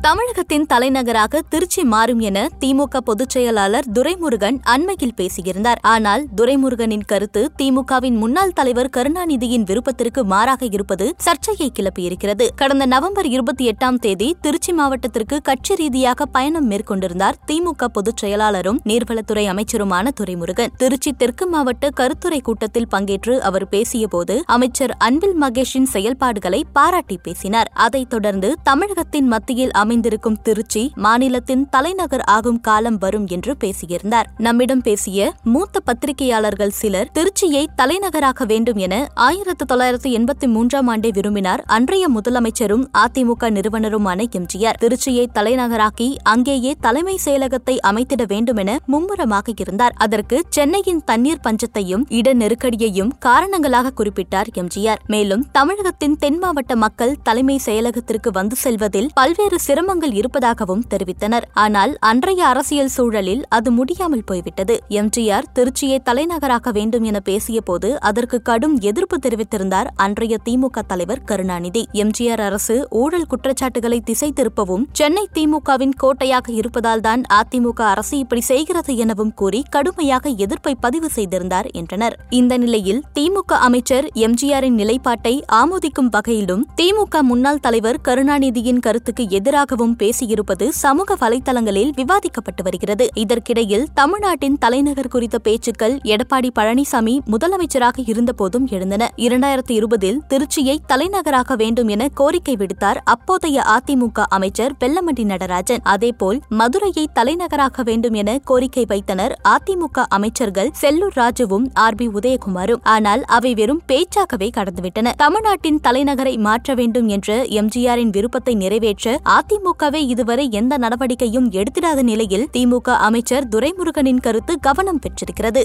தமிழகத்தின் தலைநகராக திருச்சி மாறும் என திமுக பொதுச் செயலாளர் துரைமுருகன் அண்மையில் பேசியிருந்தார். ஆனால் துரைமுருகனின் கருத்து திமுகவின் முன்னாள் தலைவர் கருணாநிதியின் விருப்பத்திற்கு மாறாக இருப்பது சர்ச்சையை கிளப்பியிருக்கிறது. கடந்த நவம்பர் இருபத்தி எட்டாம் தேதி திருச்சி மாவட்டத்திற்கு கட்சி ரீதியாக பயணம் மேற்கொண்டிருந்தார் திமுக பொதுச் செயலாளரும் நீர்வளத்துறை அமைச்சருமான துரைமுருகன். திருச்சி தெற்கு மாவட்ட கருத்துரை கூட்டத்தில் பங்கேற்று அவர் பேசியபோது அமைச்சர் அன்பில் மகேஷின் செயல்பாடுகளை பாராட்டி பேசினார். அதைத் தொடர்ந்து தமிழகத்தின் மத்தியில் அமைந்திருக்கும் திருச்சி மாநிலத்தின் தலைநகர் ஆகும் காலம் வரும் என்று பேசியிருந்தார். நம்மிடம் பேசிய மூத்த பத்திரிகையாளர்கள் சிலர் திருச்சியை தலைநகராக்க வேண்டும் என ஆயிரத்தி தொள்ளாயிரத்தி எண்பத்தி மூன்றாம் ஆண்டே விரும்பினார். அன்றைய முதலமைச்சரும் அதிமுக நிறுவனருமான எம்ஜிஆர் திருச்சியை தலைநகராக்கி அங்கேயே தலைமை செயலகத்தை அமைத்திட வேண்டும் என மும்முரமாக இருந்தார். அதற்கு சென்னையின் தண்ணீர் பஞ்சத்தையும் இட நெருக்கடியையும் காரணங்களாக குறிப்பிட்டார் எம்ஜிஆர். மேலும் தமிழகத்தின் தென் மாவட்ட மக்கள் தலைமை செயலகத்திற்கு வந்து செல்வதில் பல்வேறு சிறப்பு சிரமங்கள் இருப்பதாகவும் தெரிவித்தனர். ஆனால் அன்றைய அரசியல் சூழலில் அது முடியாமல் போய்விட்டது. எம்ஜிஆர் திருச்சியை தலைநகராக்க வேண்டும் என பேசியபோது அதற்கு கடும் எதிர்ப்பு தெரிவித்திருந்தார் அன்றைய திமுக தலைவர் கருணாநிதி. எம்ஜிஆர் அரசு ஊழல் குற்றச்சாட்டுகளை திசை திருப்பவும் சென்னை திமுகவின் கோட்டையாக இருப்பதால் தான் அதிமுக அரசு இப்படி செய்கிறது எனவும் கூறி கடுமையாக எதிர்ப்பை பதிவு செய்திருந்தார் என்றனர். இந்த நிலையில் திமுக அமைச்சர் எம்ஜிஆரின் நிலைப்பாட்டை ஆமோதிக்கும் வகையிலும் திமுக முன்னாள் தலைவர் கருணாநிதியின் கருத்துக்கு எதிராக எதிராகவும் பேசியிருப்பது சமூக வலைதளங்களில் விவாதிக்கப்பட்டு வருகிறது. இதற்கிடையில் தமிழ்நாட்டின் தலைநகர் குறித்த பேச்சுக்கள் எடப்பாடி பழனிசாமி முதலமைச்சராக இருந்தபோதும் எழுந்தன. இரண்டாயிரத்தி இருபதில் திருச்சியை தலைநகராக்க வேண்டும் என கோரிக்கை விடுத்தார் அப்போதைய அதிமுக அமைச்சர் வெல்லமண்டி நடராஜன். அதேபோல் மதுரையை தலைநகராக்க வேண்டும் என கோரிக்கை வைத்தனர் அதிமுக அமைச்சர்கள் செல்லூர் ராஜுவும் ஆர் பி உதயகுமாரும். ஆனால் அவை வெறும் பேச்சாகவே கடந்துவிட்டன. தமிழ்நாட்டின் தலைநகரை மாற்ற வேண்டும் என்ற எம்ஜிஆரின் விருப்பத்தை நிறைவேற்ற அதிமுகவே இதுவரை எந்த நடவடிக்கையும் எடுத்திடாத நிலையில் திமுக அமைச்சர் துரைமுருகனின் கருத்து கவனம் பெற்றிருக்கிறது.